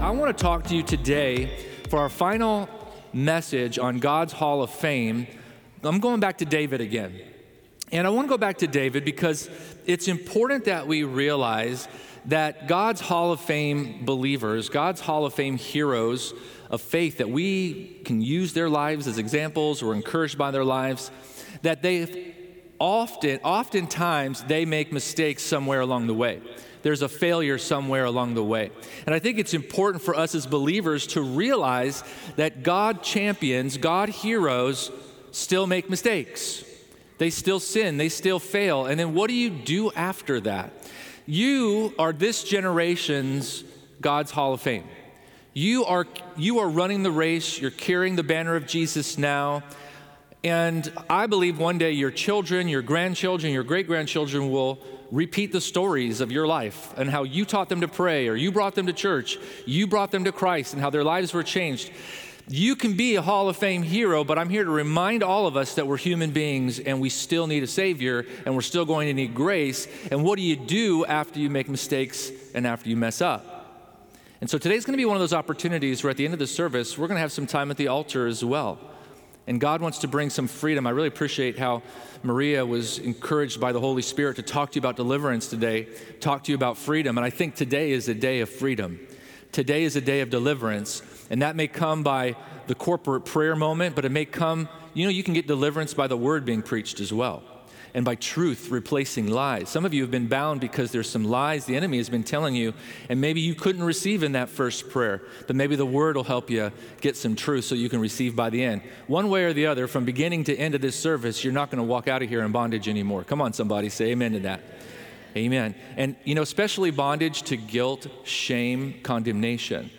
I want to talk to you today for our final message on God's Hall of Fame. I'm going back to David again. And I want to go back to David because it's important that we realize that God's Hall of Fame believers, God's Hall of Fame heroes of faith, that we can use their lives as examples or encouraged by their lives, that they often, oftentimes, they make mistakes somewhere along the way. There's a failure somewhere along the way. And I think it's important for us as believers to realize that God champions, God heroes still make mistakes. They still sin, they still fail. And then what do you do after that? You are this generation's God's Hall of Fame. You are, you are running the race, you're carrying the banner of Jesus now. And I believe one day your children, your grandchildren, your great grandchildren will repeat the stories of your life and how you taught them to pray, or you brought them to church, you brought them to Christ, and how their lives were changed. You can be a Hall of Fame hero, but I'm here to remind all of us that we're human beings and we still need a Savior and we're still going to need grace. And what do you do after you make mistakes and after you mess up? And so today's going to be one of those opportunities where at the end of the service, we're going to have some time at the altar as well. And God wants to bring some freedom. I really appreciate how Maria was encouraged by the Holy Spirit to talk to you about deliverance today, talk to you about freedom. And I think today is a day of freedom. Today is a day of deliverance. And that may come by the corporate prayer moment, but it may come, you know, you can get deliverance by the word being preached as well and by truth replacing lies. Some of you have been bound because there's some lies the enemy has been telling you, and maybe you couldn't receive in that first prayer, but maybe the word will help you get some truth so you can receive by the end. One way or the other, from beginning to end of this service, you're not going to walk out of here in bondage anymore. Come on, somebody, say amen to that. Amen. And, you know, especially bondage to guilt, shame, condemnation.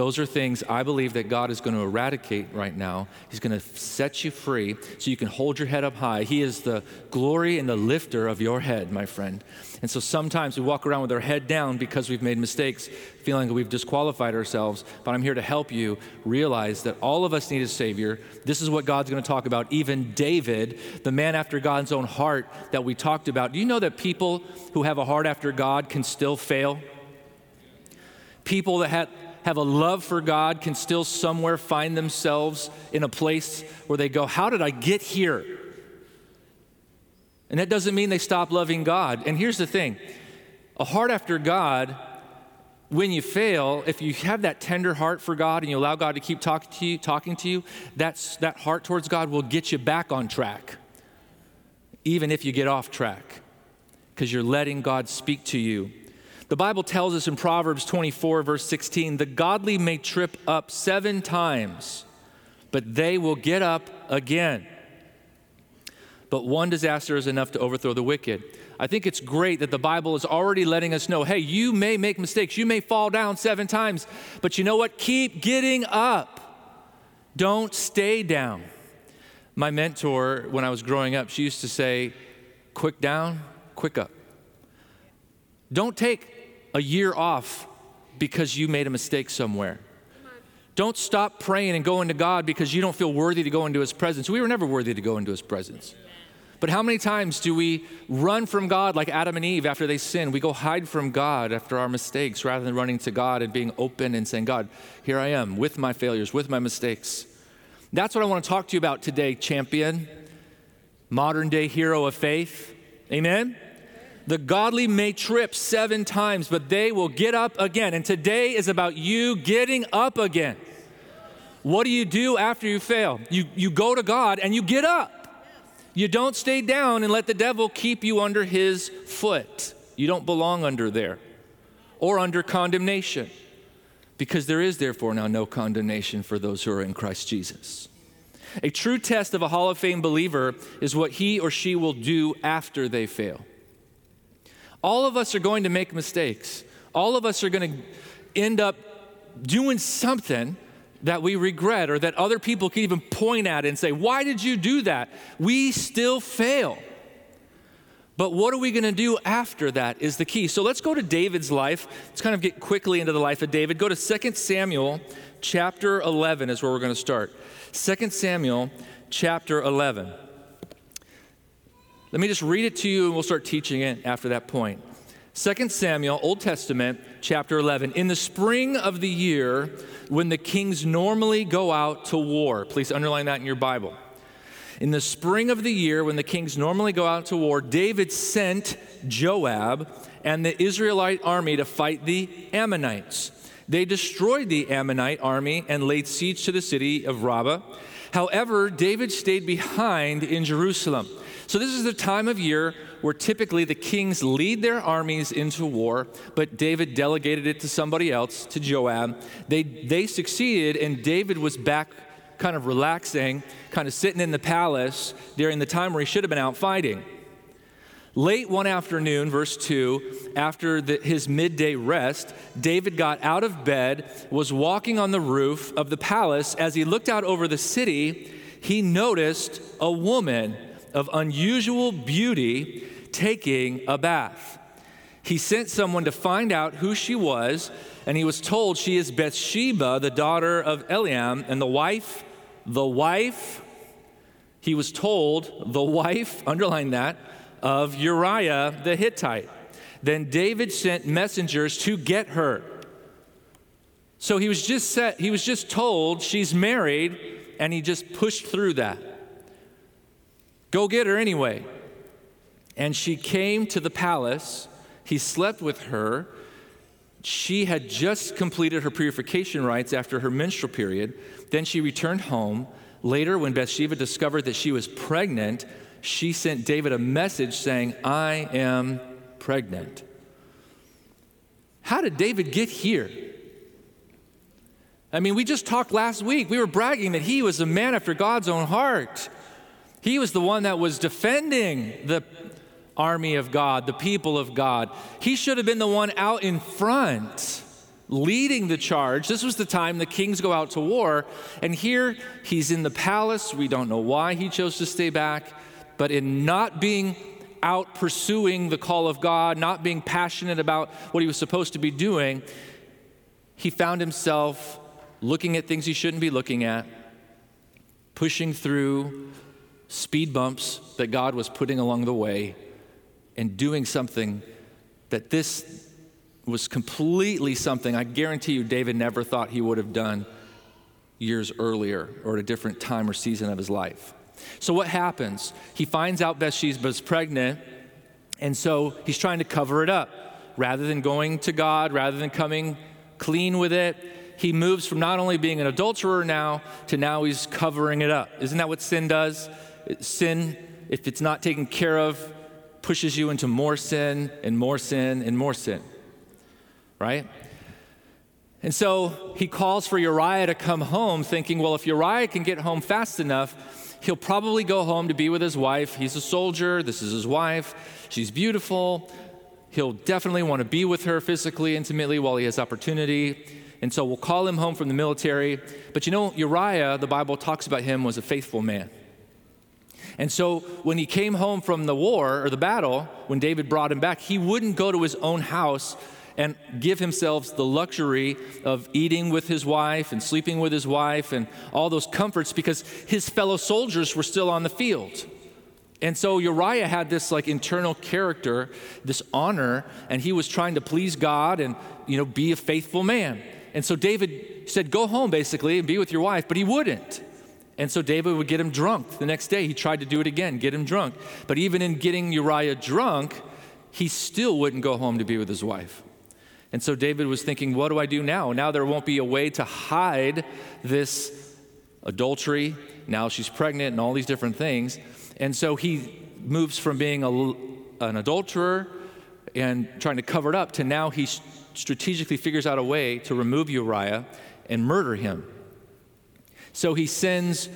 Those are things I believe that God is going to eradicate right now. He's going to set you free so you can hold your head up high. He is the glory and the lifter of your head, my friend. And so sometimes we walk around with our head down because we've made mistakes, feeling that we've disqualified ourselves. But I'm here to help you realize that all of us need a Savior. This is what God's going to talk about. Even David, the man after God's own heart that we talked about. Do you know that people who have a heart after God can still fail? People that had have a love for God can still somewhere find themselves in a place where they go, How did I get here? And that doesn't mean they stop loving God. And here's the thing a heart after God, when you fail, if you have that tender heart for God and you allow God to keep talk to you, talking to you, that's, that heart towards God will get you back on track, even if you get off track, because you're letting God speak to you the Bible tells us in Proverbs 24, verse 16, the godly may trip up seven times, but they will get up again. But one disaster is enough to overthrow the wicked. I think it's great that the Bible is already letting us know hey, you may make mistakes, you may fall down seven times, but you know what? Keep getting up. Don't stay down. My mentor, when I was growing up, she used to say, quick down, quick up. Don't take a year off because you made a mistake somewhere. Don't stop praying and going to God because you don't feel worthy to go into His presence. We were never worthy to go into His presence. But how many times do we run from God like Adam and Eve after they sin? We go hide from God after our mistakes rather than running to God and being open and saying, God, here I am with my failures, with my mistakes. That's what I want to talk to you about today, champion, modern day hero of faith. Amen? The godly may trip seven times, but they will get up again. And today is about you getting up again. What do you do after you fail? You, you go to God and you get up. You don't stay down and let the devil keep you under his foot. You don't belong under there or under condemnation because there is therefore now no condemnation for those who are in Christ Jesus. A true test of a Hall of Fame believer is what he or she will do after they fail. All of us are going to make mistakes. All of us are going to end up doing something that we regret or that other people can even point at and say, Why did you do that? We still fail. But what are we going to do after that is the key. So let's go to David's life. Let's kind of get quickly into the life of David. Go to 2 Samuel chapter 11 is where we're going to start. 2 Samuel chapter 11. Let me just read it to you and we'll start teaching it after that point. 2 Samuel, Old Testament, chapter 11. In the spring of the year, when the kings normally go out to war, please underline that in your Bible. In the spring of the year, when the kings normally go out to war, David sent Joab and the Israelite army to fight the Ammonites. They destroyed the Ammonite army and laid siege to the city of Rabbah. However, David stayed behind in Jerusalem. So, this is the time of year where typically the kings lead their armies into war, but David delegated it to somebody else, to Joab. They, they succeeded, and David was back kind of relaxing, kind of sitting in the palace during the time where he should have been out fighting. Late one afternoon, verse 2, after the, his midday rest, David got out of bed, was walking on the roof of the palace. As he looked out over the city, he noticed a woman of unusual beauty taking a bath. He sent someone to find out who she was, and he was told she is Bathsheba, the daughter of Eliam, and the wife, the wife, he was told, the wife, underline that, of Uriah the Hittite. Then David sent messengers to get her. So he was just set, he was just told she's married, and he just pushed through that. Go get her anyway. And she came to the palace. He slept with her. She had just completed her purification rites after her menstrual period. Then she returned home. Later, when Bathsheba discovered that she was pregnant, she sent David a message saying, I am pregnant. How did David get here? I mean, we just talked last week. We were bragging that he was a man after God's own heart. He was the one that was defending the army of God, the people of God. He should have been the one out in front leading the charge. This was the time the kings go out to war. And here he's in the palace. We don't know why he chose to stay back, but in not being out pursuing the call of God, not being passionate about what he was supposed to be doing, he found himself looking at things he shouldn't be looking at, pushing through speed bumps that God was putting along the way and doing something that this was completely something I guarantee you David never thought he would have done years earlier or at a different time or season of his life. So, what happens? He finds out Bathsheba's pregnant, and so he's trying to cover it up. Rather than going to God, rather than coming clean with it, he moves from not only being an adulterer now to now he's covering it up. Isn't that what sin does? Sin, if it's not taken care of, pushes you into more sin and more sin and more sin, right? And so he calls for Uriah to come home, thinking, well, if Uriah can get home fast enough, he'll probably go home to be with his wife. He's a soldier, this is his wife, she's beautiful. He'll definitely want to be with her physically, intimately while he has opportunity. And so we'll call him home from the military. But you know, Uriah, the Bible talks about him, was a faithful man. And so when he came home from the war or the battle, when David brought him back, he wouldn't go to his own house and give himself the luxury of eating with his wife and sleeping with his wife and all those comforts because his fellow soldiers were still on the field. And so Uriah had this like internal character, this honor, and he was trying to please God and you know be a faithful man. And so David said, "Go home basically and be with your wife," but he wouldn't. And so David would get him drunk. The next day, he tried to do it again, get him drunk. But even in getting Uriah drunk, he still wouldn't go home to be with his wife. And so David was thinking, what do I do now? Now there won't be a way to hide this adultery. Now she's pregnant and all these different things. And so he moves from being a, an adulterer and trying to cover it up to now he strategically figures out a way to remove Uriah and murder him. So he sends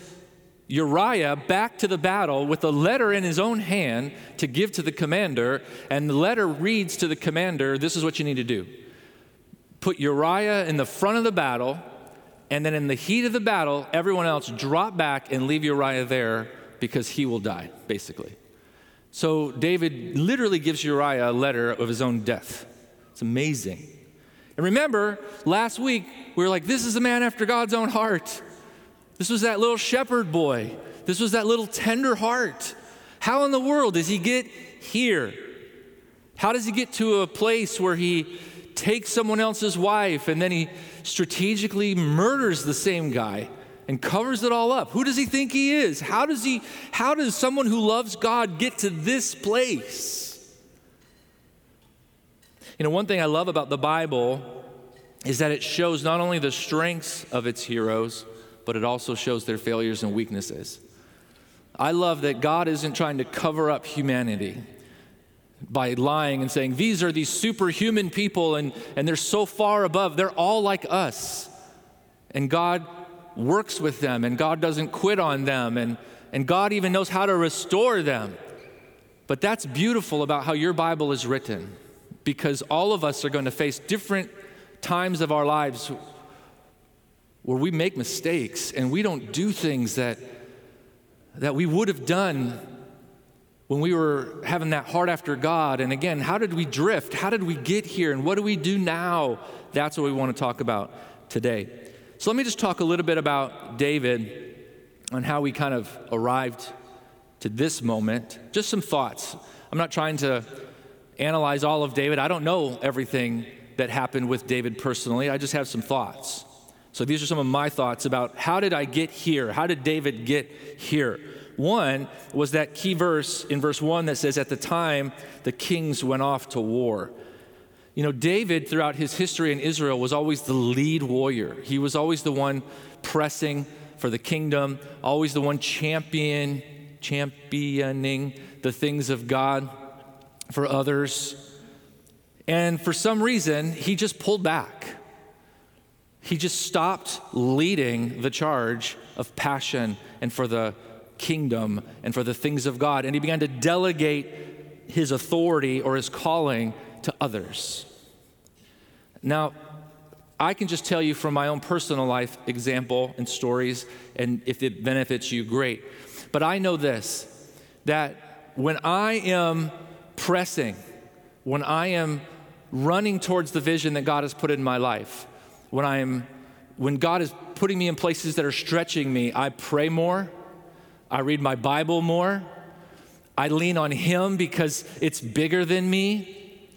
Uriah back to the battle with a letter in his own hand to give to the commander. And the letter reads to the commander this is what you need to do put Uriah in the front of the battle, and then in the heat of the battle, everyone else drop back and leave Uriah there because he will die, basically. So David literally gives Uriah a letter of his own death. It's amazing. And remember, last week, we were like, this is a man after God's own heart. This was that little shepherd boy. This was that little tender heart. How in the world does he get here? How does he get to a place where he takes someone else's wife and then he strategically murders the same guy and covers it all up? Who does he think he is? How does he how does someone who loves God get to this place? You know, one thing I love about the Bible is that it shows not only the strengths of its heroes, but it also shows their failures and weaknesses. I love that God isn't trying to cover up humanity by lying and saying, These are these superhuman people and, and they're so far above, they're all like us. And God works with them and God doesn't quit on them and, and God even knows how to restore them. But that's beautiful about how your Bible is written because all of us are going to face different times of our lives where we make mistakes and we don't do things that, that we would have done when we were having that heart after God. And again, how did we drift? How did we get here? And what do we do now? That's what we want to talk about today. So let me just talk a little bit about David and how we kind of arrived to this moment. Just some thoughts. I'm not trying to analyze all of David. I don't know everything that happened with David personally. I just have some thoughts. So these are some of my thoughts about how did I get here? How did David get here? One was that key verse in verse 1 that says, At the time the kings went off to war. You know, David, throughout his history in Israel, was always the lead warrior. He was always the one pressing for the kingdom, always the one champion, championing the things of God for others. And for some reason, he just pulled back. He just stopped leading the charge of passion and for the kingdom and for the things of God. And he began to delegate his authority or his calling to others. Now, I can just tell you from my own personal life example and stories, and if it benefits you, great. But I know this that when I am pressing, when I am running towards the vision that God has put in my life, when I am when God is putting me in places that are stretching me, I pray more, I read my Bible more, I lean on Him because it's bigger than me.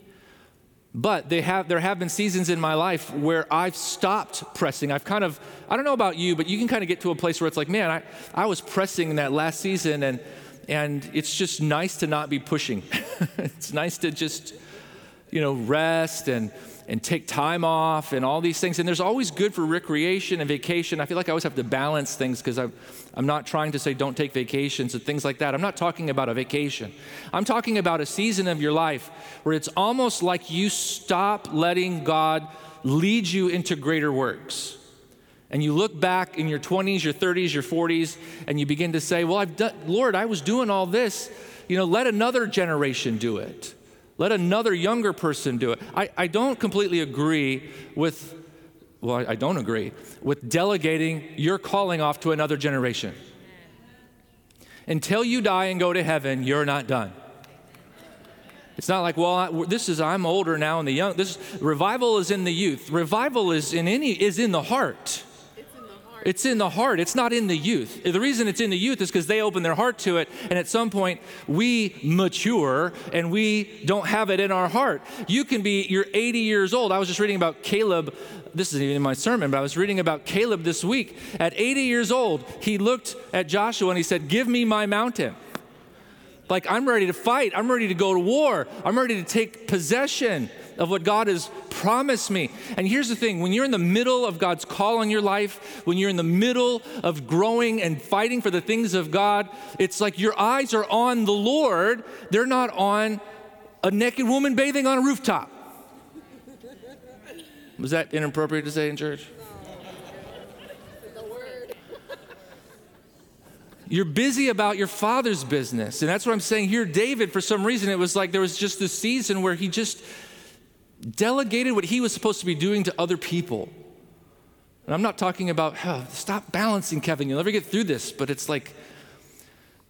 But have, there have been seasons in my life where I've stopped pressing. I've kind of, I don't know about you, but you can kind of get to a place where it's like, man, I, I was pressing in that last season and, and it's just nice to not be pushing. it's nice to just, you know, rest and, and take time off and all these things. And there's always good for recreation and vacation. I feel like I always have to balance things because I'm, I'm not trying to say don't take vacations and things like that. I'm not talking about a vacation. I'm talking about a season of your life where it's almost like you stop letting God lead you into greater works. And you look back in your 20s, your 30s, your 40s, and you begin to say, Well, I've done, Lord, I was doing all this. You know, let another generation do it. Let another younger person do it. I, I don't completely agree with, well, I, don't agree with delegating your calling off to another generation. Until you die and go to heaven, you're not done. It's not like, well, I, this is I'm older now and the young. This revival is in the youth. Revival is in any is in the heart. It's in the heart, it's not in the youth. The reason it's in the youth is because they open their heart to it, and at some point we mature and we don't have it in our heart. You can be, you're 80 years old. I was just reading about Caleb. This isn't even in my sermon, but I was reading about Caleb this week. At 80 years old, he looked at Joshua and he said, Give me my mountain. Like, I'm ready to fight. I'm ready to go to war. I'm ready to take possession of what God has promised me. And here's the thing when you're in the middle of God's call on your life, when you're in the middle of growing and fighting for the things of God, it's like your eyes are on the Lord, they're not on a naked woman bathing on a rooftop. Was that inappropriate to say in church? You're busy about your father's business. And that's what I'm saying here. David, for some reason, it was like there was just this season where he just delegated what he was supposed to be doing to other people. And I'm not talking about, oh, stop balancing, Kevin. You'll never get through this. But it's like,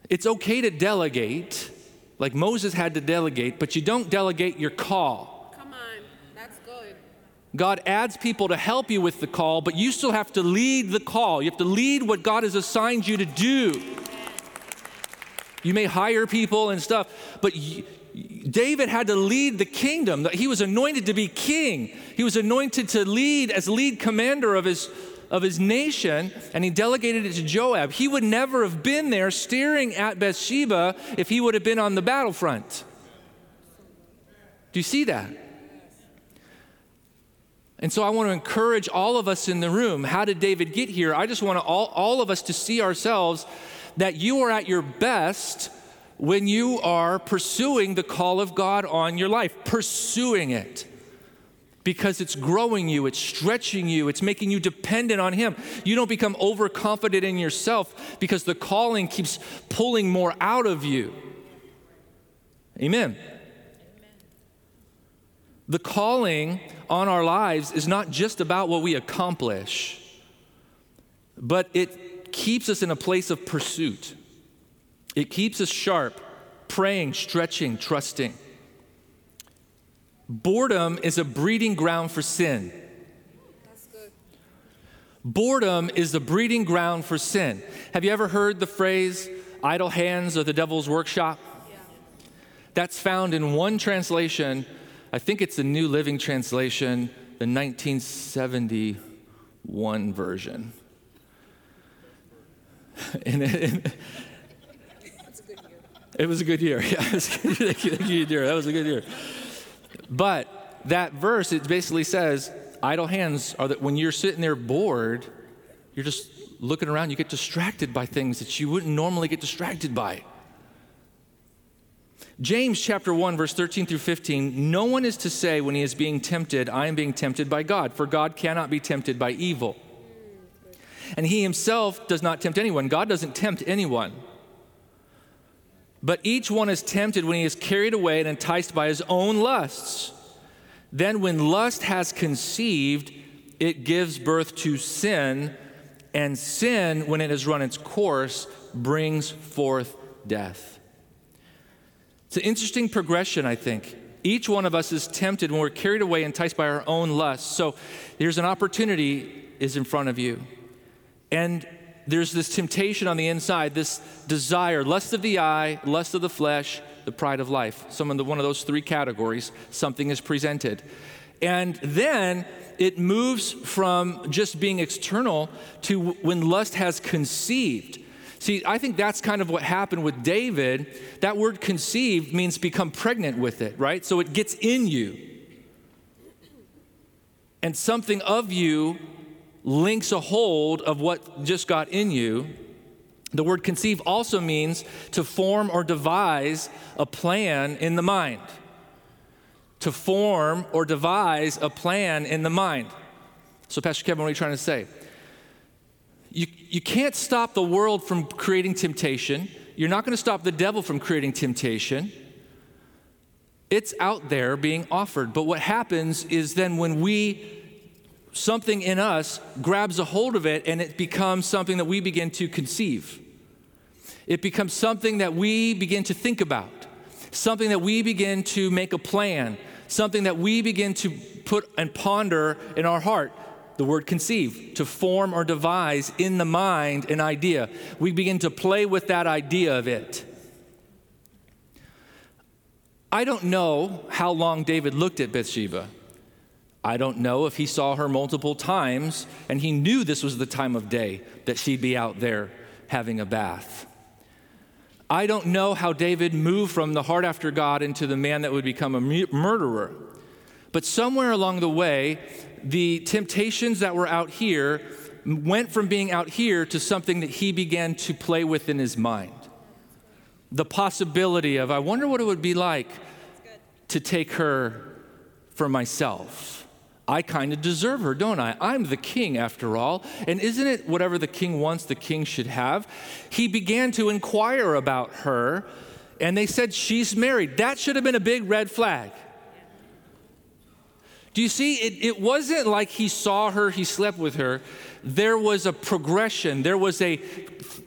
it's okay to delegate, like Moses had to delegate, but you don't delegate your call. Come on, that's good. God adds people to help you with the call, but you still have to lead the call. You have to lead what God has assigned you to do. You may hire people and stuff, but you, David had to lead the kingdom. He was anointed to be king. He was anointed to lead as lead commander of his, of his nation, and he delegated it to Joab. He would never have been there staring at Bathsheba if he would have been on the battlefront. Do you see that? And so I want to encourage all of us in the room. How did David get here? I just want all, all of us to see ourselves that you are at your best when you are pursuing the call of God on your life, pursuing it. Because it's growing you, it's stretching you, it's making you dependent on Him. You don't become overconfident in yourself because the calling keeps pulling more out of you. Amen. The calling on our lives is not just about what we accomplish, but it keeps us in a place of pursuit. It keeps us sharp, praying, stretching, trusting. Boredom is a breeding ground for sin. Boredom is the breeding ground for sin. Have you ever heard the phrase, idle hands are the devil's workshop? Yeah. That's found in one translation I think it's the New Living Translation, the 1971 version. and it, it was a good year. Yeah, it was a good year. That was a good year. But that verse, it basically says, idle hands are that when you're sitting there bored, you're just looking around, you get distracted by things that you wouldn't normally get distracted by. James chapter 1 verse 13 through 15 no one is to say when he is being tempted I am being tempted by God for God cannot be tempted by evil. And he himself does not tempt anyone. God doesn't tempt anyone. But each one is tempted when he is carried away and enticed by his own lusts. Then when lust has conceived it gives birth to sin and sin when it has run its course brings forth death. It's an interesting progression, I think. Each one of us is tempted when we're carried away, enticed by our own lusts. So there's an opportunity is in front of you. And there's this temptation on the inside, this desire, lust of the eye, lust of the flesh, the pride of life. Some of the, one of those three categories, something is presented. And then it moves from just being external to when lust has conceived. See, I think that's kind of what happened with David. That word conceived means become pregnant with it, right? So it gets in you. And something of you links a hold of what just got in you. The word conceive also means to form or devise a plan in the mind. To form or devise a plan in the mind. So, Pastor Kevin, what are you trying to say? You, you can't stop the world from creating temptation. You're not going to stop the devil from creating temptation. It's out there being offered. But what happens is then when we, something in us grabs a hold of it and it becomes something that we begin to conceive. It becomes something that we begin to think about, something that we begin to make a plan, something that we begin to put and ponder in our heart the word conceive, to form or devise in the mind an idea. We begin to play with that idea of it. I don't know how long David looked at Bathsheba. I don't know if he saw her multiple times and he knew this was the time of day that she'd be out there having a bath. I don't know how David moved from the heart after God into the man that would become a murderer. But somewhere along the way, the temptations that were out here went from being out here to something that he began to play with in his mind. The possibility of, I wonder what it would be like to take her for myself. I kind of deserve her, don't I? I'm the king after all. And isn't it whatever the king wants, the king should have? He began to inquire about her, and they said, She's married. That should have been a big red flag. Do you see? It, it wasn't like he saw her, he slept with her. There was a progression, there was a,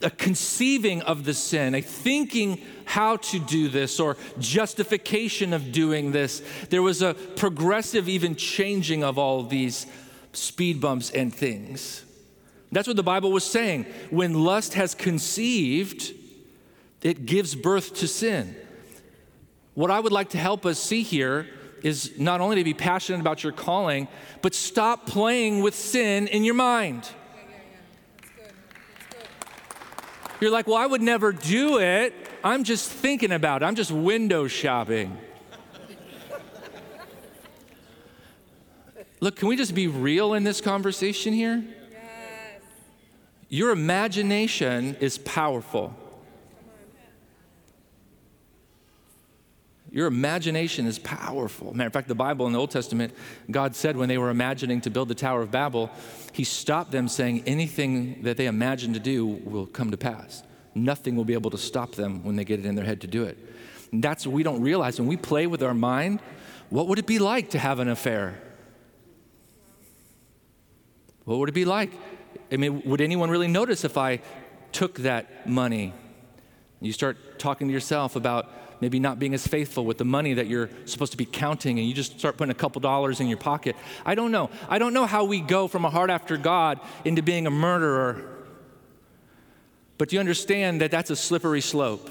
a conceiving of the sin, a thinking how to do this or justification of doing this. There was a progressive, even changing of all of these speed bumps and things. That's what the Bible was saying. When lust has conceived, it gives birth to sin. what I would like to help us see here is not only to be passionate about your calling, but stop playing with sin in your mind. You're like, well, I would never do it. I'm just thinking about it. I'm just window shopping. Look, can we just be real in this conversation here? Yes. Your imagination is powerful. Your imagination is powerful. Matter of fact, the Bible in the Old Testament, God said when they were imagining to build the Tower of Babel, He stopped them saying anything that they imagine to do will come to pass. Nothing will be able to stop them when they get it in their head to do it. And that's what we don't realize. When we play with our mind, what would it be like to have an affair? What would it be like? I mean, would anyone really notice if I took that money? You start talking to yourself about maybe not being as faithful with the money that you're supposed to be counting and you just start putting a couple dollars in your pocket. I don't know. I don't know how we go from a heart after God into being a murderer. But you understand that that's a slippery slope.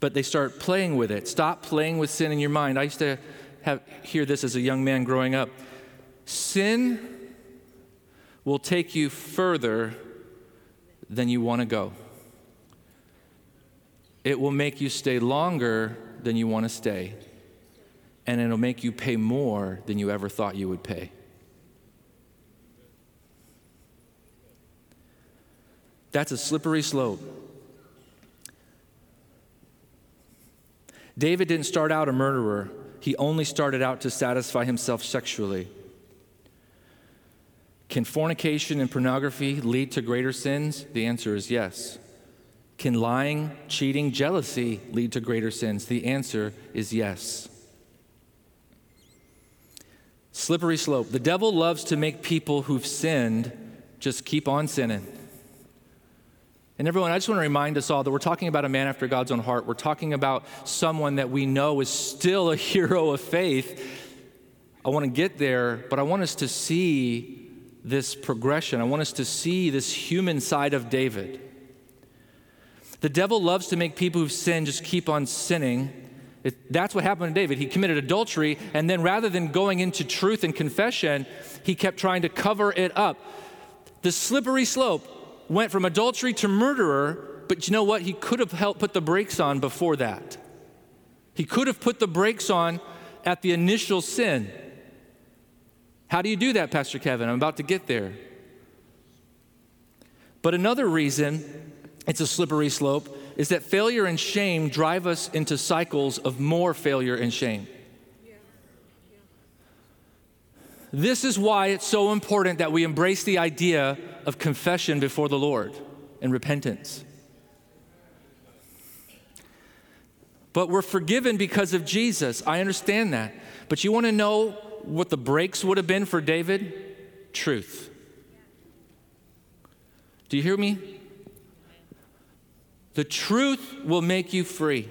But they start playing with it. Stop playing with sin in your mind. I used to have, hear this as a young man growing up. Sin will take you further than you want to go. It will make you stay longer than you want to stay. And it'll make you pay more than you ever thought you would pay. That's a slippery slope. David didn't start out a murderer, he only started out to satisfy himself sexually. Can fornication and pornography lead to greater sins? The answer is yes. Can lying, cheating, jealousy lead to greater sins? The answer is yes. Slippery slope. The devil loves to make people who've sinned just keep on sinning. And everyone, I just want to remind us all that we're talking about a man after God's own heart. We're talking about someone that we know is still a hero of faith. I want to get there, but I want us to see this progression. I want us to see this human side of David. The devil loves to make people who've sinned just keep on sinning. It, that's what happened to David. He committed adultery, and then rather than going into truth and confession, he kept trying to cover it up. The slippery slope went from adultery to murderer, but you know what? He could have helped put the brakes on before that. He could have put the brakes on at the initial sin. How do you do that, Pastor Kevin? I'm about to get there. But another reason it's a slippery slope is that failure and shame drive us into cycles of more failure and shame. This is why it's so important that we embrace the idea of confession before the Lord and repentance. But we're forgiven because of Jesus. I understand that. But you want to know what the brakes would have been for David? Truth. Do you hear me? The truth will make you free.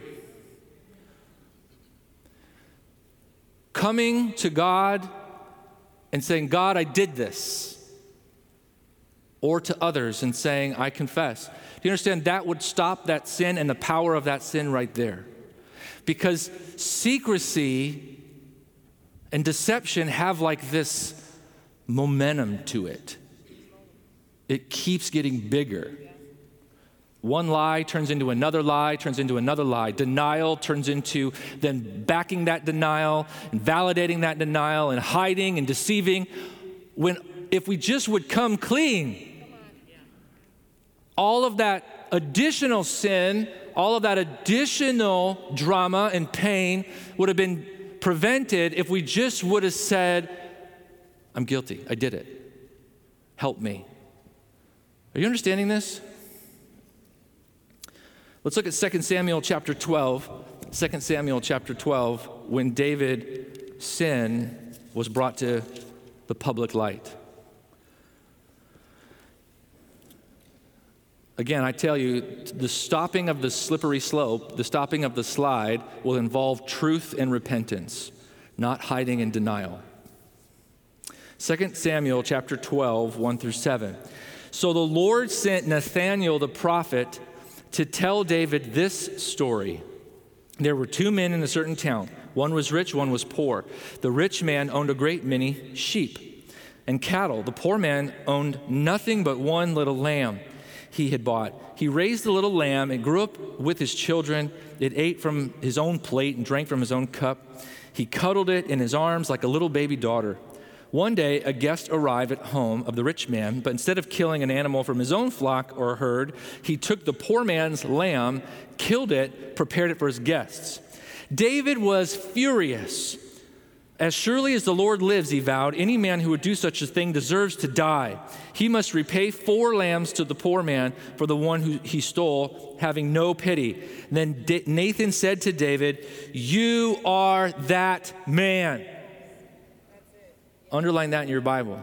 Coming to God and saying, God, I did this. Or to others and saying, I confess. Do you understand? That would stop that sin and the power of that sin right there. Because secrecy and deception have like this momentum to it. It keeps getting bigger. One lie turns into another lie, turns into another lie. Denial turns into then backing that denial and validating that denial and hiding and deceiving. When if we just would come clean, all of that additional sin, all of that additional drama and pain would have been prevented if we just would have said, I'm guilty. I did it. Help me. Are you understanding this? Let's look at 2 Samuel chapter 12. 2 Samuel chapter 12, when David's sin was brought to the public light. Again, I tell you, the stopping of the slippery slope, the stopping of the slide, will involve truth and repentance, not hiding and denial. 2 Samuel chapter 12, 1 through 7. So the Lord sent Nathanael the prophet to tell David this story. There were two men in a certain town. One was rich, one was poor. The rich man owned a great many sheep and cattle. The poor man owned nothing but one little lamb he had bought. He raised the little lamb. It grew up with his children. It ate from his own plate and drank from his own cup. He cuddled it in his arms like a little baby daughter. One day, a guest arrived at home of the rich man, but instead of killing an animal from his own flock or herd, he took the poor man's lamb, killed it, prepared it for his guests. David was furious. As surely as the Lord lives, he vowed, any man who would do such a thing deserves to die. He must repay four lambs to the poor man for the one who he stole, having no pity. Then Nathan said to David, You are that man. Underline that in your Bible.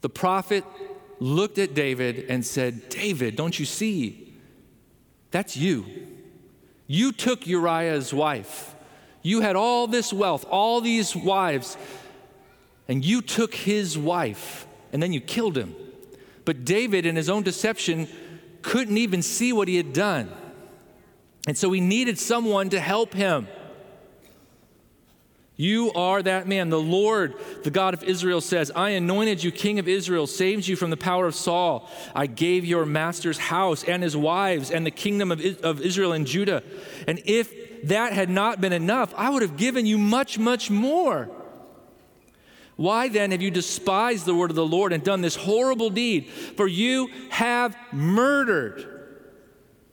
The prophet looked at David and said, David, don't you see? That's you. You took Uriah's wife. You had all this wealth, all these wives, and you took his wife, and then you killed him. But David, in his own deception, couldn't even see what he had done. And so he needed someone to help him. You are that man. The Lord, the God of Israel, says, I anointed you king of Israel, saved you from the power of Saul. I gave your master's house and his wives and the kingdom of, of Israel and Judah. And if that had not been enough, I would have given you much, much more. Why then have you despised the word of the Lord and done this horrible deed? For you have murdered.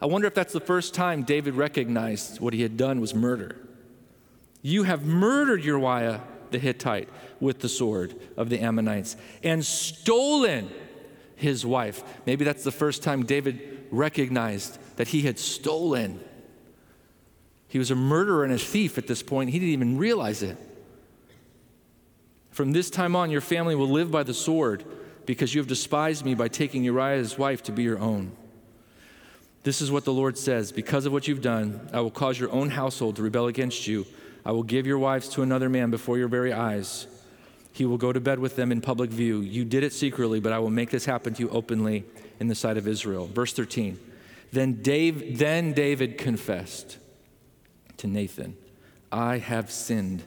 I wonder if that's the first time David recognized what he had done was murder. You have murdered Uriah the Hittite with the sword of the Ammonites and stolen his wife. Maybe that's the first time David recognized that he had stolen. He was a murderer and a thief at this point. He didn't even realize it. From this time on, your family will live by the sword because you have despised me by taking Uriah's wife to be your own. This is what the Lord says Because of what you've done, I will cause your own household to rebel against you I will give your wives to another man before your very eyes. He will go to bed with them in public view. You did it secretly, but I will make this happen to you openly in the sight of Israel. Verse 13. Then, Dave, then David confessed to Nathan, I have sinned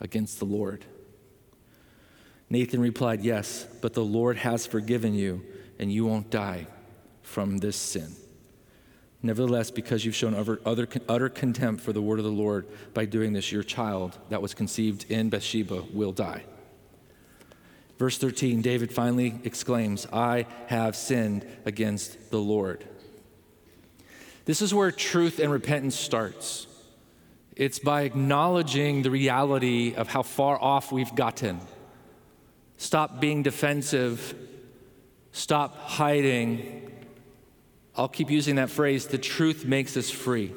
against the Lord. Nathan replied, Yes, but the Lord has forgiven you, and you won't die from this sin. Nevertheless, because you've shown utter, contempt for the word of the Lord by doing this, your child that was conceived in Bathsheba will die. Verse 13, David finally exclaims, I have sinned against the Lord. This is where truth and repentance starts. It's by acknowledging the reality of how far off we've gotten. Stop being defensive. Stop hiding I'll keep using that phrase the truth makes us free.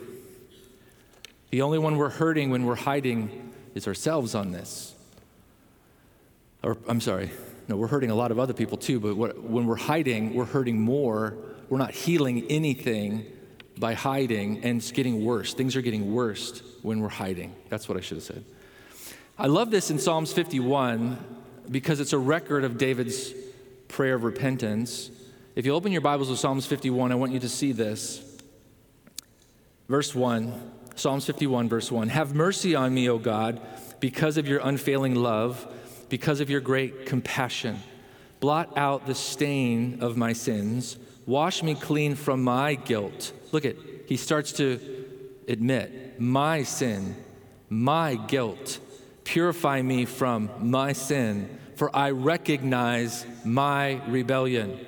The only one we're hurting when we're hiding is ourselves on this. Or, I'm sorry, no, we're hurting a lot of other people too, but what, when we're hiding, we're hurting more. We're not healing anything by hiding, and it's getting worse. Things are getting worse when we're hiding. That's what I should have said. I love this in Psalms 51 because it's a record of David's prayer of repentance. If you open your Bibles to Psalms 51, I want you to see this. Verse 1, Psalms 51, verse 1. Have mercy on me, O God, because of your unfailing love, because of your great compassion. Blot out the stain of my sins. Wash me clean from my guilt. Look at, he starts to admit my sin, my guilt. Purify me from my sin, for I recognize my rebellion.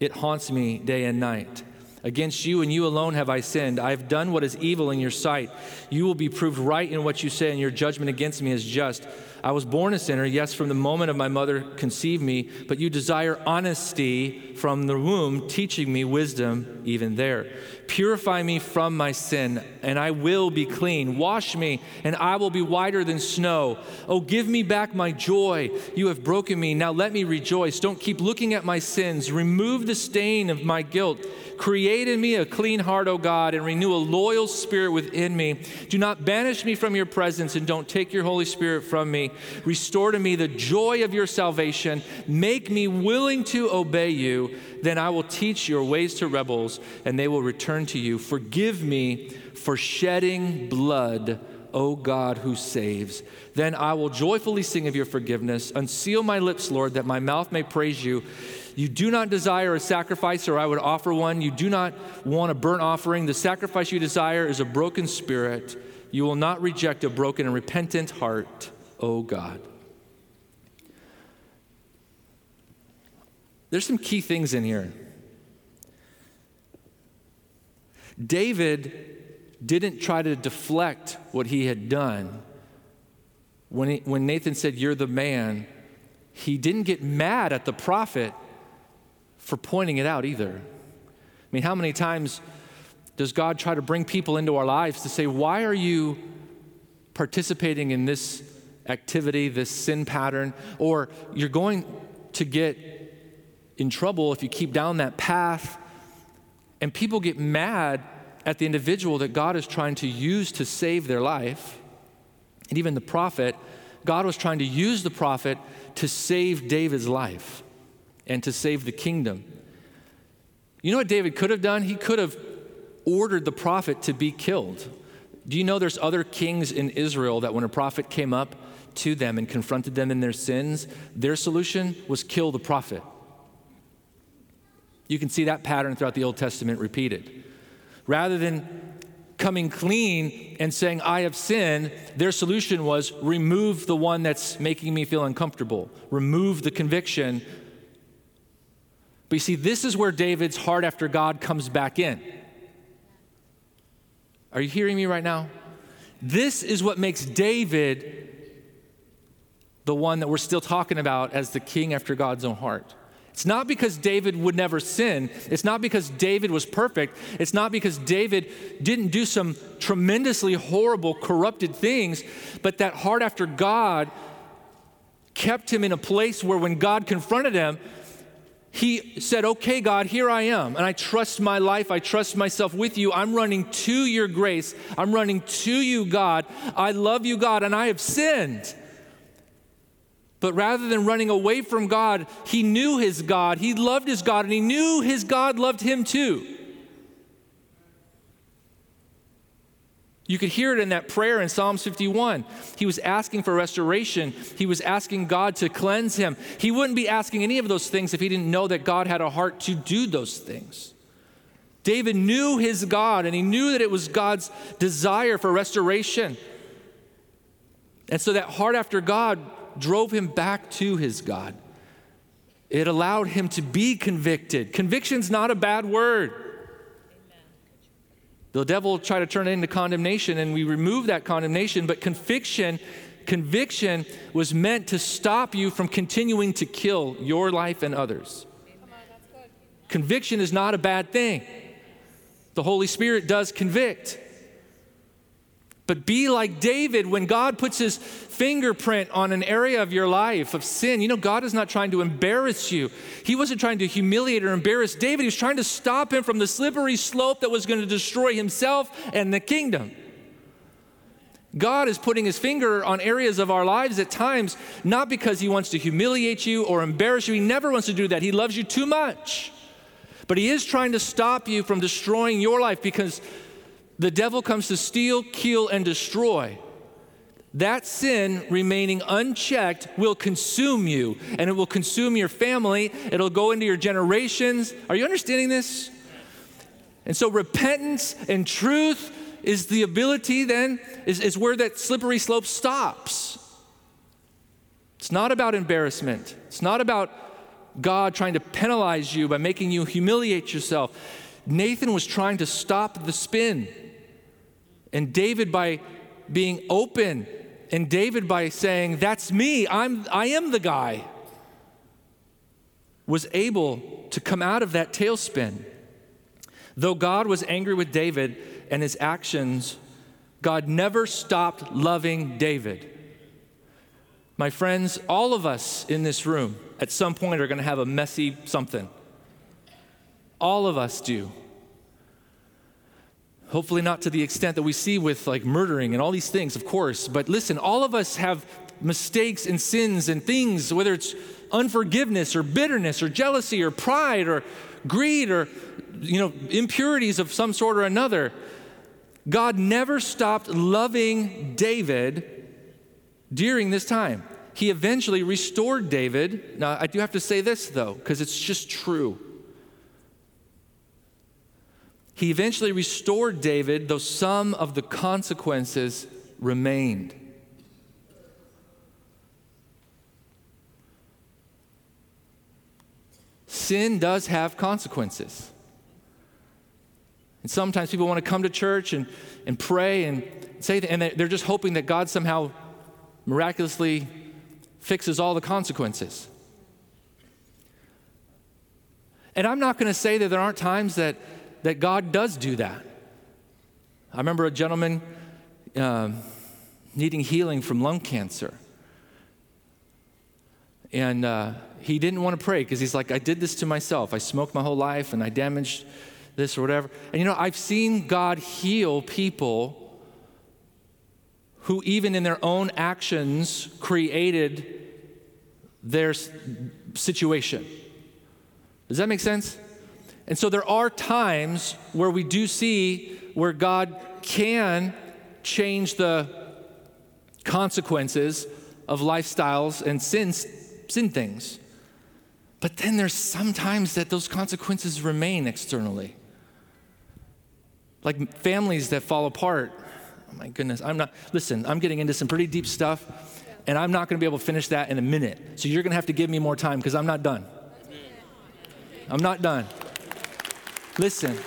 It haunts me day and night. Against you and you alone have I sinned. I have done what is evil in your sight. You will be proved right in what you say, and your judgment against me is just. I was born a sinner, yes, from the moment of my mother conceived me, but you desire honesty from the womb, teaching me wisdom even there. Purify me from my sin, and I will be clean. Wash me, and I will be whiter than snow. Oh, give me back my joy. You have broken me. Now let me rejoice. Don't keep looking at my sins. Remove the stain of my guilt. Create in me a clean heart, O God, and renew a loyal spirit within me. Do not banish me from your presence, and don't take your Holy Spirit from me. Restore to me the joy of your salvation. Make me willing to obey you. Then I will teach your ways to rebels, and they will return to you. Forgive me for shedding blood, O God who saves. Then I will joyfully sing of your forgiveness. Unseal my lips, Lord, that my mouth may praise you. You do not desire a sacrifice, or I would offer one. You do not want a burnt offering. The sacrifice you desire is a broken spirit. You will not reject a broken and repentant heart, O God. There's some key things in here. David didn't try to deflect what he had done. When, he, when Nathan said, You're the man, he didn't get mad at the prophet for pointing it out either. I mean, how many times does God try to bring people into our lives to say, Why are you participating in this activity, this sin pattern? Or you're going to get in trouble if you keep down that path. And people get mad at the individual that God is trying to use to save their life. And even the prophet, God was trying to use the prophet to save David's life and to save the kingdom. You know what David could have done? He could have ordered the prophet to be killed. Do you know there's other kings in Israel that when a prophet came up to them and confronted them in their sins, their solution was kill the prophet? You can see that pattern throughout the Old Testament repeated. Rather than coming clean and saying, I have sinned, their solution was remove the one that's making me feel uncomfortable, remove the conviction but you see, this is where David's heart after God comes back in. Are you hearing me right now? This is what makes David the one that we're still talking about as the king after God's own heart. It's not because David would never sin. It's not because David was perfect. It's not because David didn't do some tremendously horrible, corrupted things, but that heart after God kept him in a place where when God confronted him, he said, Okay, God, here I am. And I trust my life. I trust myself with you. I'm running to your grace. I'm running to you, God. I love you, God, and I have sinned. But rather than running away from God, he knew his God. He loved his God, and he knew his God loved him too. You could hear it in that prayer in Psalms 51. He was asking for restoration. He was asking God to cleanse him. He wouldn't be asking any of those things if he didn't know that God had a heart to do those things. David knew his God and he knew that it was God's desire for restoration. And so that heart after God drove him back to his God. It allowed him to be convicted. Conviction's not a bad word. The devil will try to turn it into condemnation, and we remove that condemnation, but conviction. Conviction was meant to stop you from continuing to kill your life and others. Conviction is not a bad thing. The Holy Spirit does convict. But be like David when God puts his fingerprint on an area of your life of sin. You know, God is not trying to embarrass you. He wasn't trying to humiliate or embarrass David. He was trying to stop him from the slippery slope that was going to destroy himself and the kingdom. God is putting his finger on areas of our lives at times, not because he wants to humiliate you or embarrass you. He never wants to do that. He loves you too much. But he is trying to stop you from destroying your life because the devil comes to steal, kill, and destroy. That sin remaining unchecked will consume you and it will consume your family. It'll go into your generations. Are you understanding this? And so, repentance and truth is the ability, then, is, is where that slippery slope stops. It's not about embarrassment, it's not about God trying to penalize you by making you humiliate yourself. Nathan was trying to stop the spin. And David, by being open, and David, by saying, That's me, I'm, I am the guy, was able to come out of that tailspin. Though God was angry with David and his actions, God never stopped loving David. My friends, all of us in this room at some point are going to have a messy something. All of us do. Hopefully, not to the extent that we see with like murdering and all these things, of course. But listen, all of us have mistakes and sins and things, whether it's unforgiveness or bitterness or jealousy or pride or greed or you know impurities of some sort or another. God never stopped loving David during this time. He eventually restored David. Now, I do have to say this though, because it's just true. He eventually restored David, though some of the consequences remained. Sin does have consequences. And sometimes people want to come to church and, and pray and say, and they're just hoping that God somehow miraculously fixes all the consequences. And I'm not going to say that there aren't times that, that God does do that. I remember a gentleman um, needing healing from lung cancer. And uh, he didn't want to pray because he's like, I did this to myself. I smoked my whole life and I damaged this or whatever. And you know, I've seen God heal people who, even in their own actions, created their situation. Does that make sense? And so there are times where we do see where God can change the consequences of lifestyles and sin, sin things. But then there's sometimes that those consequences remain externally. Like families that fall apart Oh my goodness, I'm not, listen, I'm getting into some pretty deep stuff, and I'm not going to be able to finish that in a minute. So you're going to have to give me more time because I'm not done. I'm not done. Listen,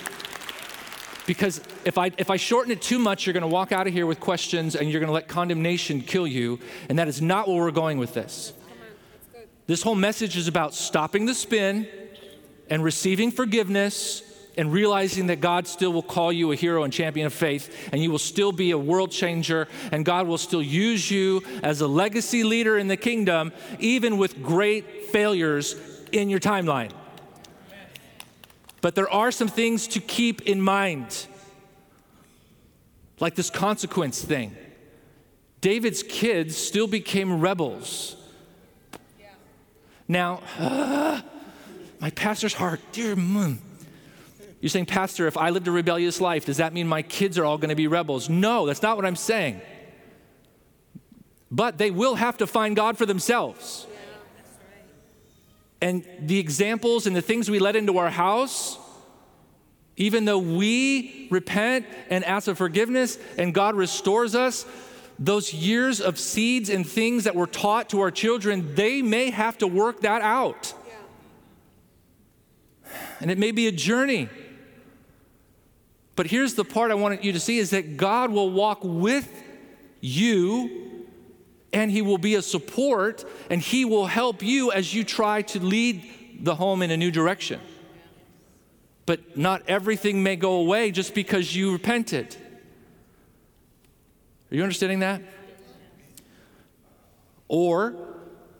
because if I, if I shorten it too much, you're going to walk out of here with questions and you're going to let condemnation kill you, and that is not where we're going with this. This whole message is about stopping the spin and receiving forgiveness and realizing that God still will call you a hero and champion of faith, and you will still be a world changer, and God will still use you as a legacy leader in the kingdom, even with great failures in your timeline. But there are some things to keep in mind, like this consequence thing. David's kids still became rebels. Now, uh, my pastor's heart, dear mom, you're saying, Pastor, if I lived a rebellious life, does that mean my kids are all going to be rebels? No, that's not what I'm saying. But they will have to find God for themselves. And the examples and the things we let into our house, even though we repent and ask for forgiveness and God restores us, those years of seeds and things that were taught to our children, they may have to work that out. And it may be a journey. But here's the part I wanted you to see is that God will walk with you and he will be a support and he will help you as you try to lead the home in a new direction. But not everything may go away just because you repented. Are you understanding that? Or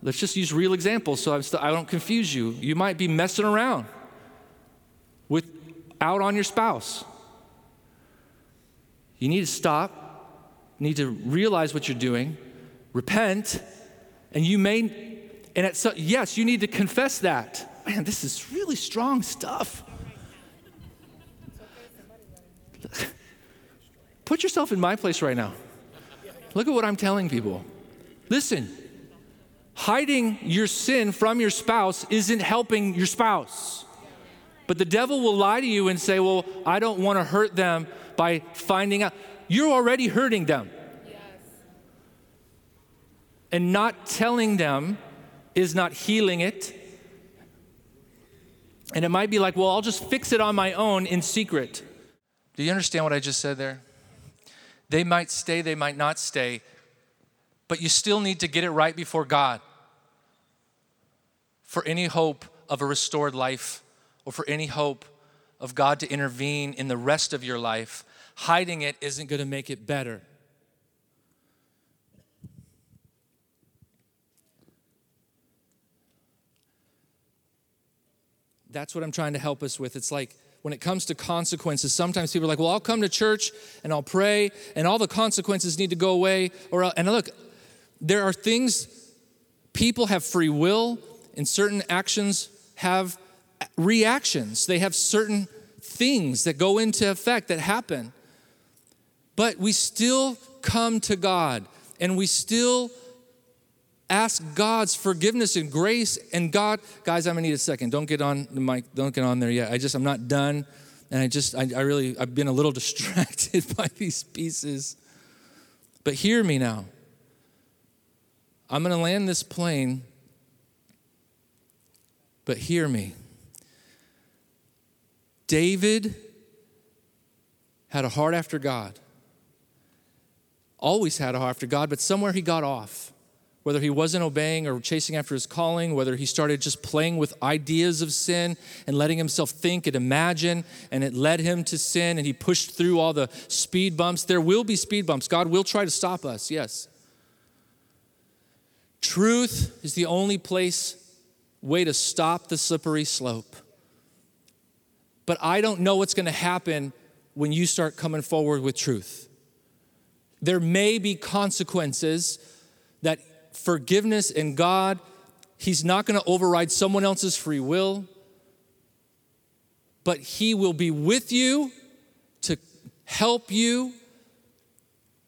let's just use real examples so st- I don't confuse you. You might be messing around with out on your spouse you need to stop, need to realize what you're doing, repent, and you may, and at so, yes, you need to confess that. Man, this is really strong stuff. Put yourself in my place right now. Look at what I'm telling people. Listen, hiding your sin from your spouse isn't helping your spouse. But the devil will lie to you and say, Well, I don't want to hurt them by finding out. You're already hurting them. And not telling them is not healing it. And it might be like, well, I'll just fix it on my own in secret. Do you understand what I just said there? They might stay, they might not stay, but you still need to get it right before God for any hope of a restored life or for any hope of God to intervene in the rest of your life, hiding it isn't going to make it better. That's what I'm trying to help us with. It's like when it comes to consequences, sometimes people are like, well, I'll come to church and I'll pray and all the consequences need to go away. Or, uh, and look, there are things, people have free will, and certain actions have uh, reactions. They have certain things that go into effect that happen. But we still come to God and we still ask God's forgiveness and grace. And God, guys, I'm gonna need a second. Don't get on the mic, don't get on there yet. I just, I'm not done. And I just, I, I really, I've been a little distracted by these pieces. But hear me now. I'm gonna land this plane, but hear me. David had a heart after God. Always had a heart after God, but somewhere he got off. Whether he wasn't obeying or chasing after his calling, whether he started just playing with ideas of sin and letting himself think and imagine, and it led him to sin, and he pushed through all the speed bumps. There will be speed bumps. God will try to stop us, yes. Truth is the only place, way to stop the slippery slope. But I don't know what's going to happen when you start coming forward with truth. There may be consequences that forgiveness in God, He's not going to override someone else's free will, but He will be with you to help you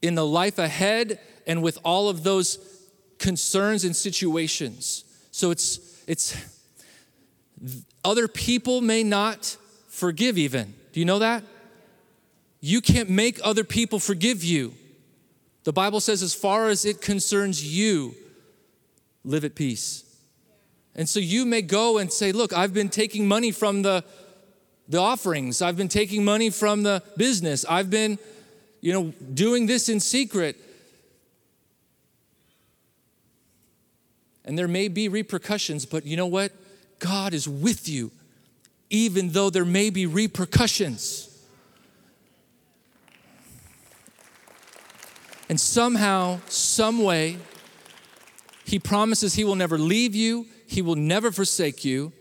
in the life ahead and with all of those concerns and situations. So it's, it's, other people may not forgive, even. Do you know that? You can't make other people forgive you. The Bible says, as far as it concerns you, live at peace. And so you may go and say, Look, I've been taking money from the, the offerings, I've been taking money from the business, I've been, you know, doing this in secret. And there may be repercussions, but you know what? God is with you even though there may be repercussions. And somehow, some way, he promises he will never leave you, he will never forsake you,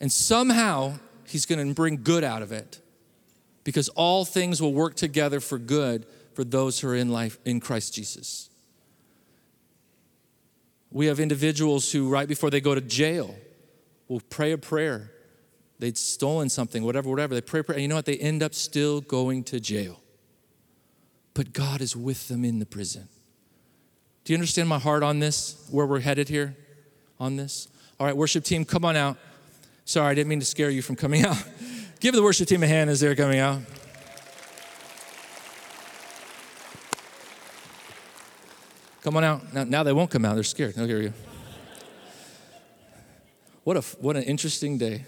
and somehow he's going to bring good out of it. Because all things will work together for good for those who are in life in Christ Jesus. We have individuals who, right before they go to jail, will pray a prayer They'd stolen something, whatever, whatever. They pray, pray, and you know what? They end up still going to jail. But God is with them in the prison. Do you understand my heart on this, where we're headed here on this? All right, worship team, come on out. Sorry, I didn't mean to scare you from coming out. Give the worship team a hand as they're coming out. Come on out. Now, now they won't come out. They're scared. No, here you. What a what an interesting day.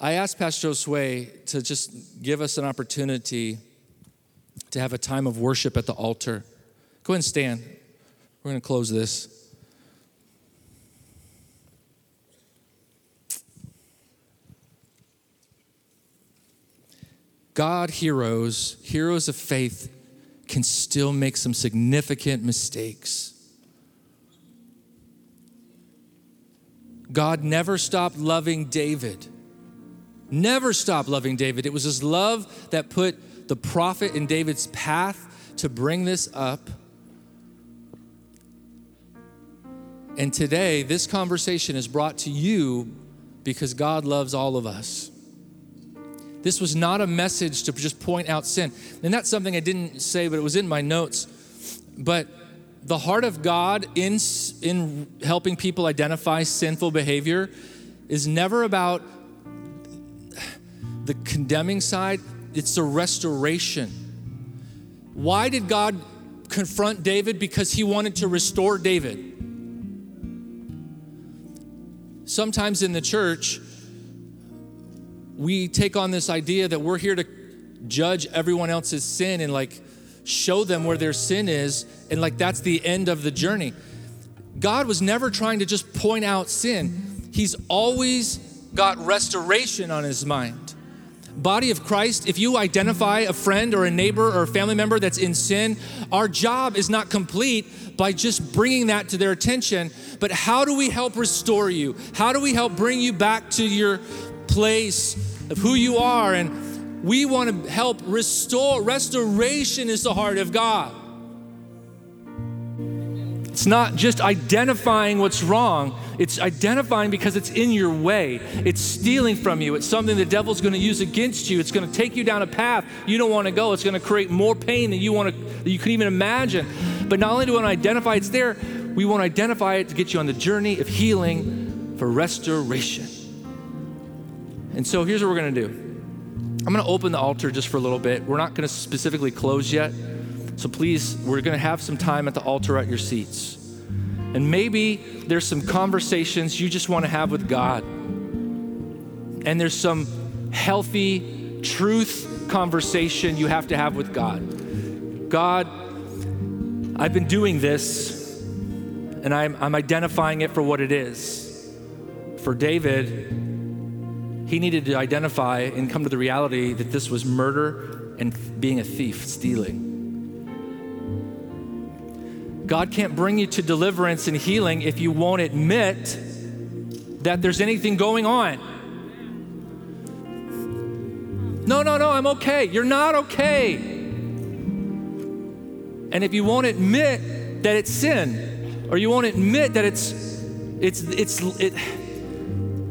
I asked Pastor Josue to just give us an opportunity to have a time of worship at the altar. Go ahead and stand. We're going to close this. God heroes, heroes of faith, can still make some significant mistakes. God never stopped loving David never stopped loving David. It was his love that put the prophet in David's path to bring this up. And today, this conversation is brought to you because God loves all of us. This was not a message to just point out sin. And that's something I didn't say, but it was in my notes. But the heart of God in, in helping people identify sinful behavior is never about the condemning side, it's the restoration. Why did God confront David? Because he wanted to restore David. Sometimes in the church, we take on this idea that we're here to judge everyone else's sin and like show them where their sin is, and like that's the end of the journey. God was never trying to just point out sin, He's always got restoration on His mind. Body of Christ, if you identify a friend or a neighbor or a family member that's in sin, our job is not complete by just bringing that to their attention, but how do we help restore you? How do we help bring you back to your place of who you are? And we want to help restore. Restoration is the heart of God. It's not just identifying what's wrong, it's identifying because it's in your way. It's stealing from you. It's something the devil's going to use against you. It's going to take you down a path you don't want to go. It's going to create more pain than you want to you can even imagine. But not only do we want to identify it's there, we want to identify it to get you on the journey of healing for restoration. And so here's what we're going to do. I'm going to open the altar just for a little bit. We're not going to specifically close yet. So please, we're going to have some time at the altar at your seats. And maybe there's some conversations you just want to have with God. And there's some healthy truth conversation you have to have with God. God, I've been doing this, and I'm, I'm identifying it for what it is. For David, he needed to identify and come to the reality that this was murder and being a thief, stealing. God can't bring you to deliverance and healing if you won't admit that there's anything going on. No, no, no, I'm okay. You're not okay. And if you won't admit that it's sin, or you won't admit that it's it's it's it,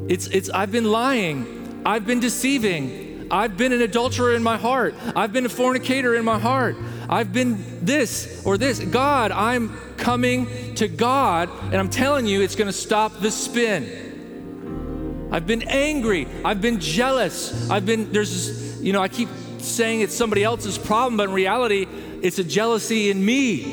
it's it's I've been lying, I've been deceiving, I've been an adulterer in my heart, I've been a fornicator in my heart, I've been this or this. God, I'm coming to God, and I'm telling you, it's going to stop the spin. I've been angry. I've been jealous. I've been, there's you know, I keep saying it's somebody else's problem, but in reality, it's a jealousy in me.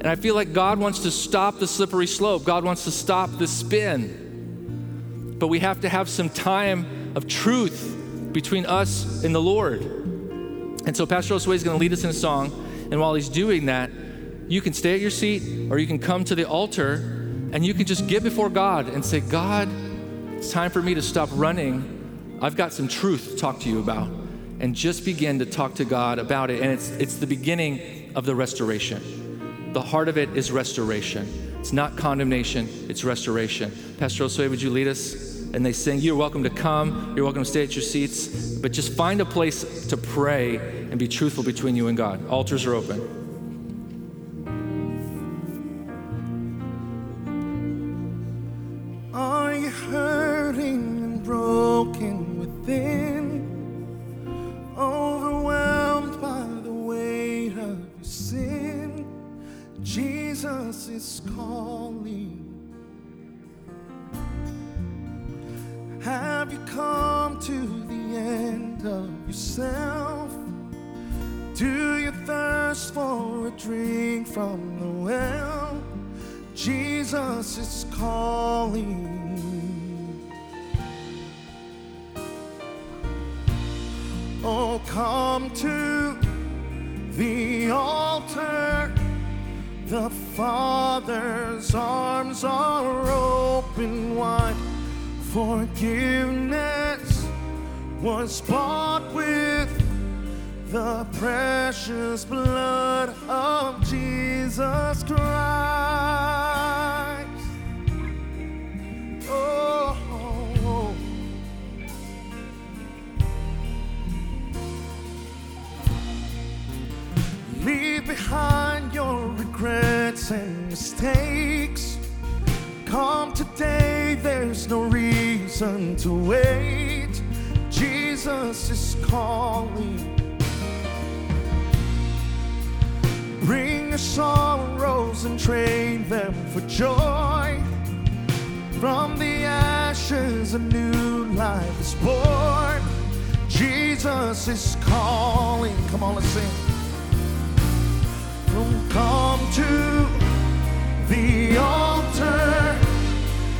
And I feel like God wants to stop the slippery slope. God wants to stop the spin. But we have to have some time of truth between us and the Lord. And so Pastor Josue is going to lead us in a song. And while he's doing that, you can stay at your seat or you can come to the altar and you can just get before God and say, God, it's time for me to stop running. I've got some truth to talk to you about. And just begin to talk to God about it. And it's, it's the beginning of the restoration. The heart of it is restoration. It's not condemnation, it's restoration. Pastor Josue, would you lead us? and they sing, You're welcome to come, you're welcome to stay at your seats, but just find a place to pray and be truthful between you and God. Altars are open. Arms are open wide. Forgiveness was bought with the precious blood of Jesus Christ. Oh, leave behind your regrets and mistakes. Come today, there's no reason to wait. Jesus is calling. Bring your sorrows and trade them for joy. From the ashes, a new life is born. Jesus is calling. Come on, let's sing. Come to the altar.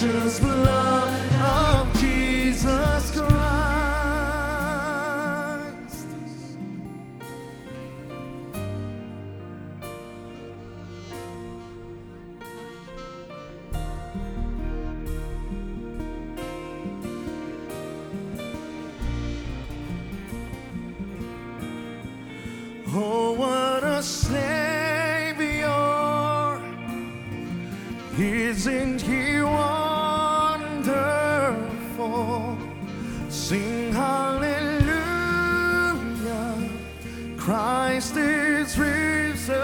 precious Christ is risen.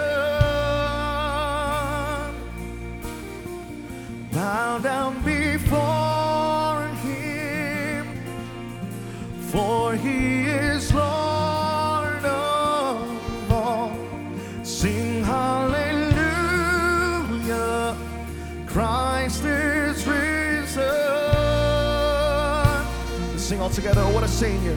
Bow down before Him, for He is Lord of all. Sing hallelujah! Christ is risen. Let's sing all together. What a Savior!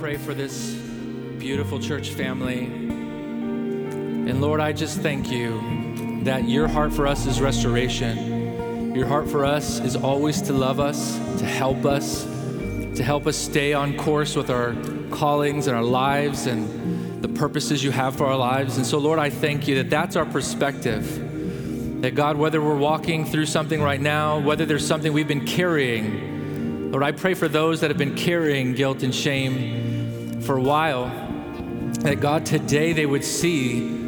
Pray for this beautiful church family. And Lord, I just thank you that your heart for us is restoration. Your heart for us is always to love us, to help us, to help us stay on course with our callings and our lives and the purposes you have for our lives. And so, Lord, I thank you that that's our perspective. That God, whether we're walking through something right now, whether there's something we've been carrying, Lord, I pray for those that have been carrying guilt and shame for a while, that God, today they would see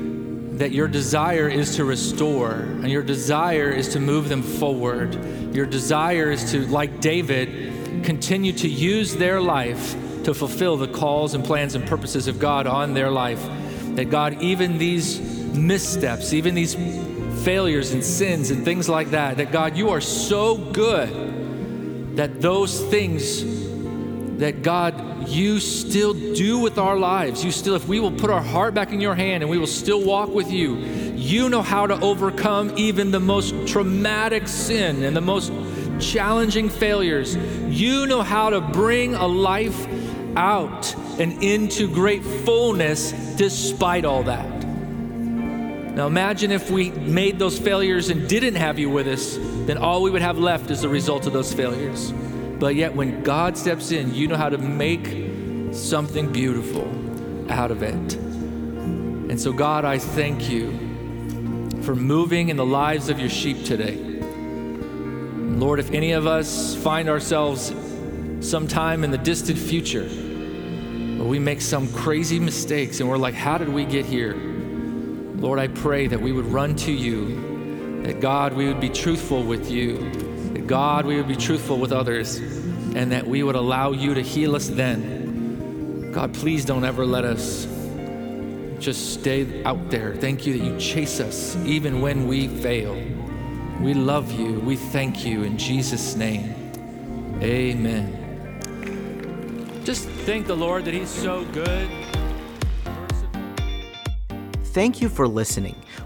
that your desire is to restore and your desire is to move them forward. Your desire is to, like David, continue to use their life to fulfill the calls and plans and purposes of God on their life. That God, even these missteps, even these failures and sins and things like that, that God, you are so good that those things that God, you still do with our lives. You still, if we will put our heart back in your hand and we will still walk with you, you know how to overcome even the most traumatic sin and the most challenging failures. You know how to bring a life out and into great fullness despite all that. Now imagine if we made those failures and didn't have you with us, then all we would have left is the result of those failures. But yet, when God steps in, you know how to make something beautiful out of it. And so, God, I thank you for moving in the lives of your sheep today. Lord, if any of us find ourselves sometime in the distant future where we make some crazy mistakes and we're like, how did we get here? Lord, I pray that we would run to you, that God, we would be truthful with you, that God, we would be truthful with others, and that we would allow you to heal us then. God, please don't ever let us just stay out there. Thank you that you chase us even when we fail. We love you. We thank you in Jesus' name. Amen. Just thank the Lord that He's so good. Thank you for listening.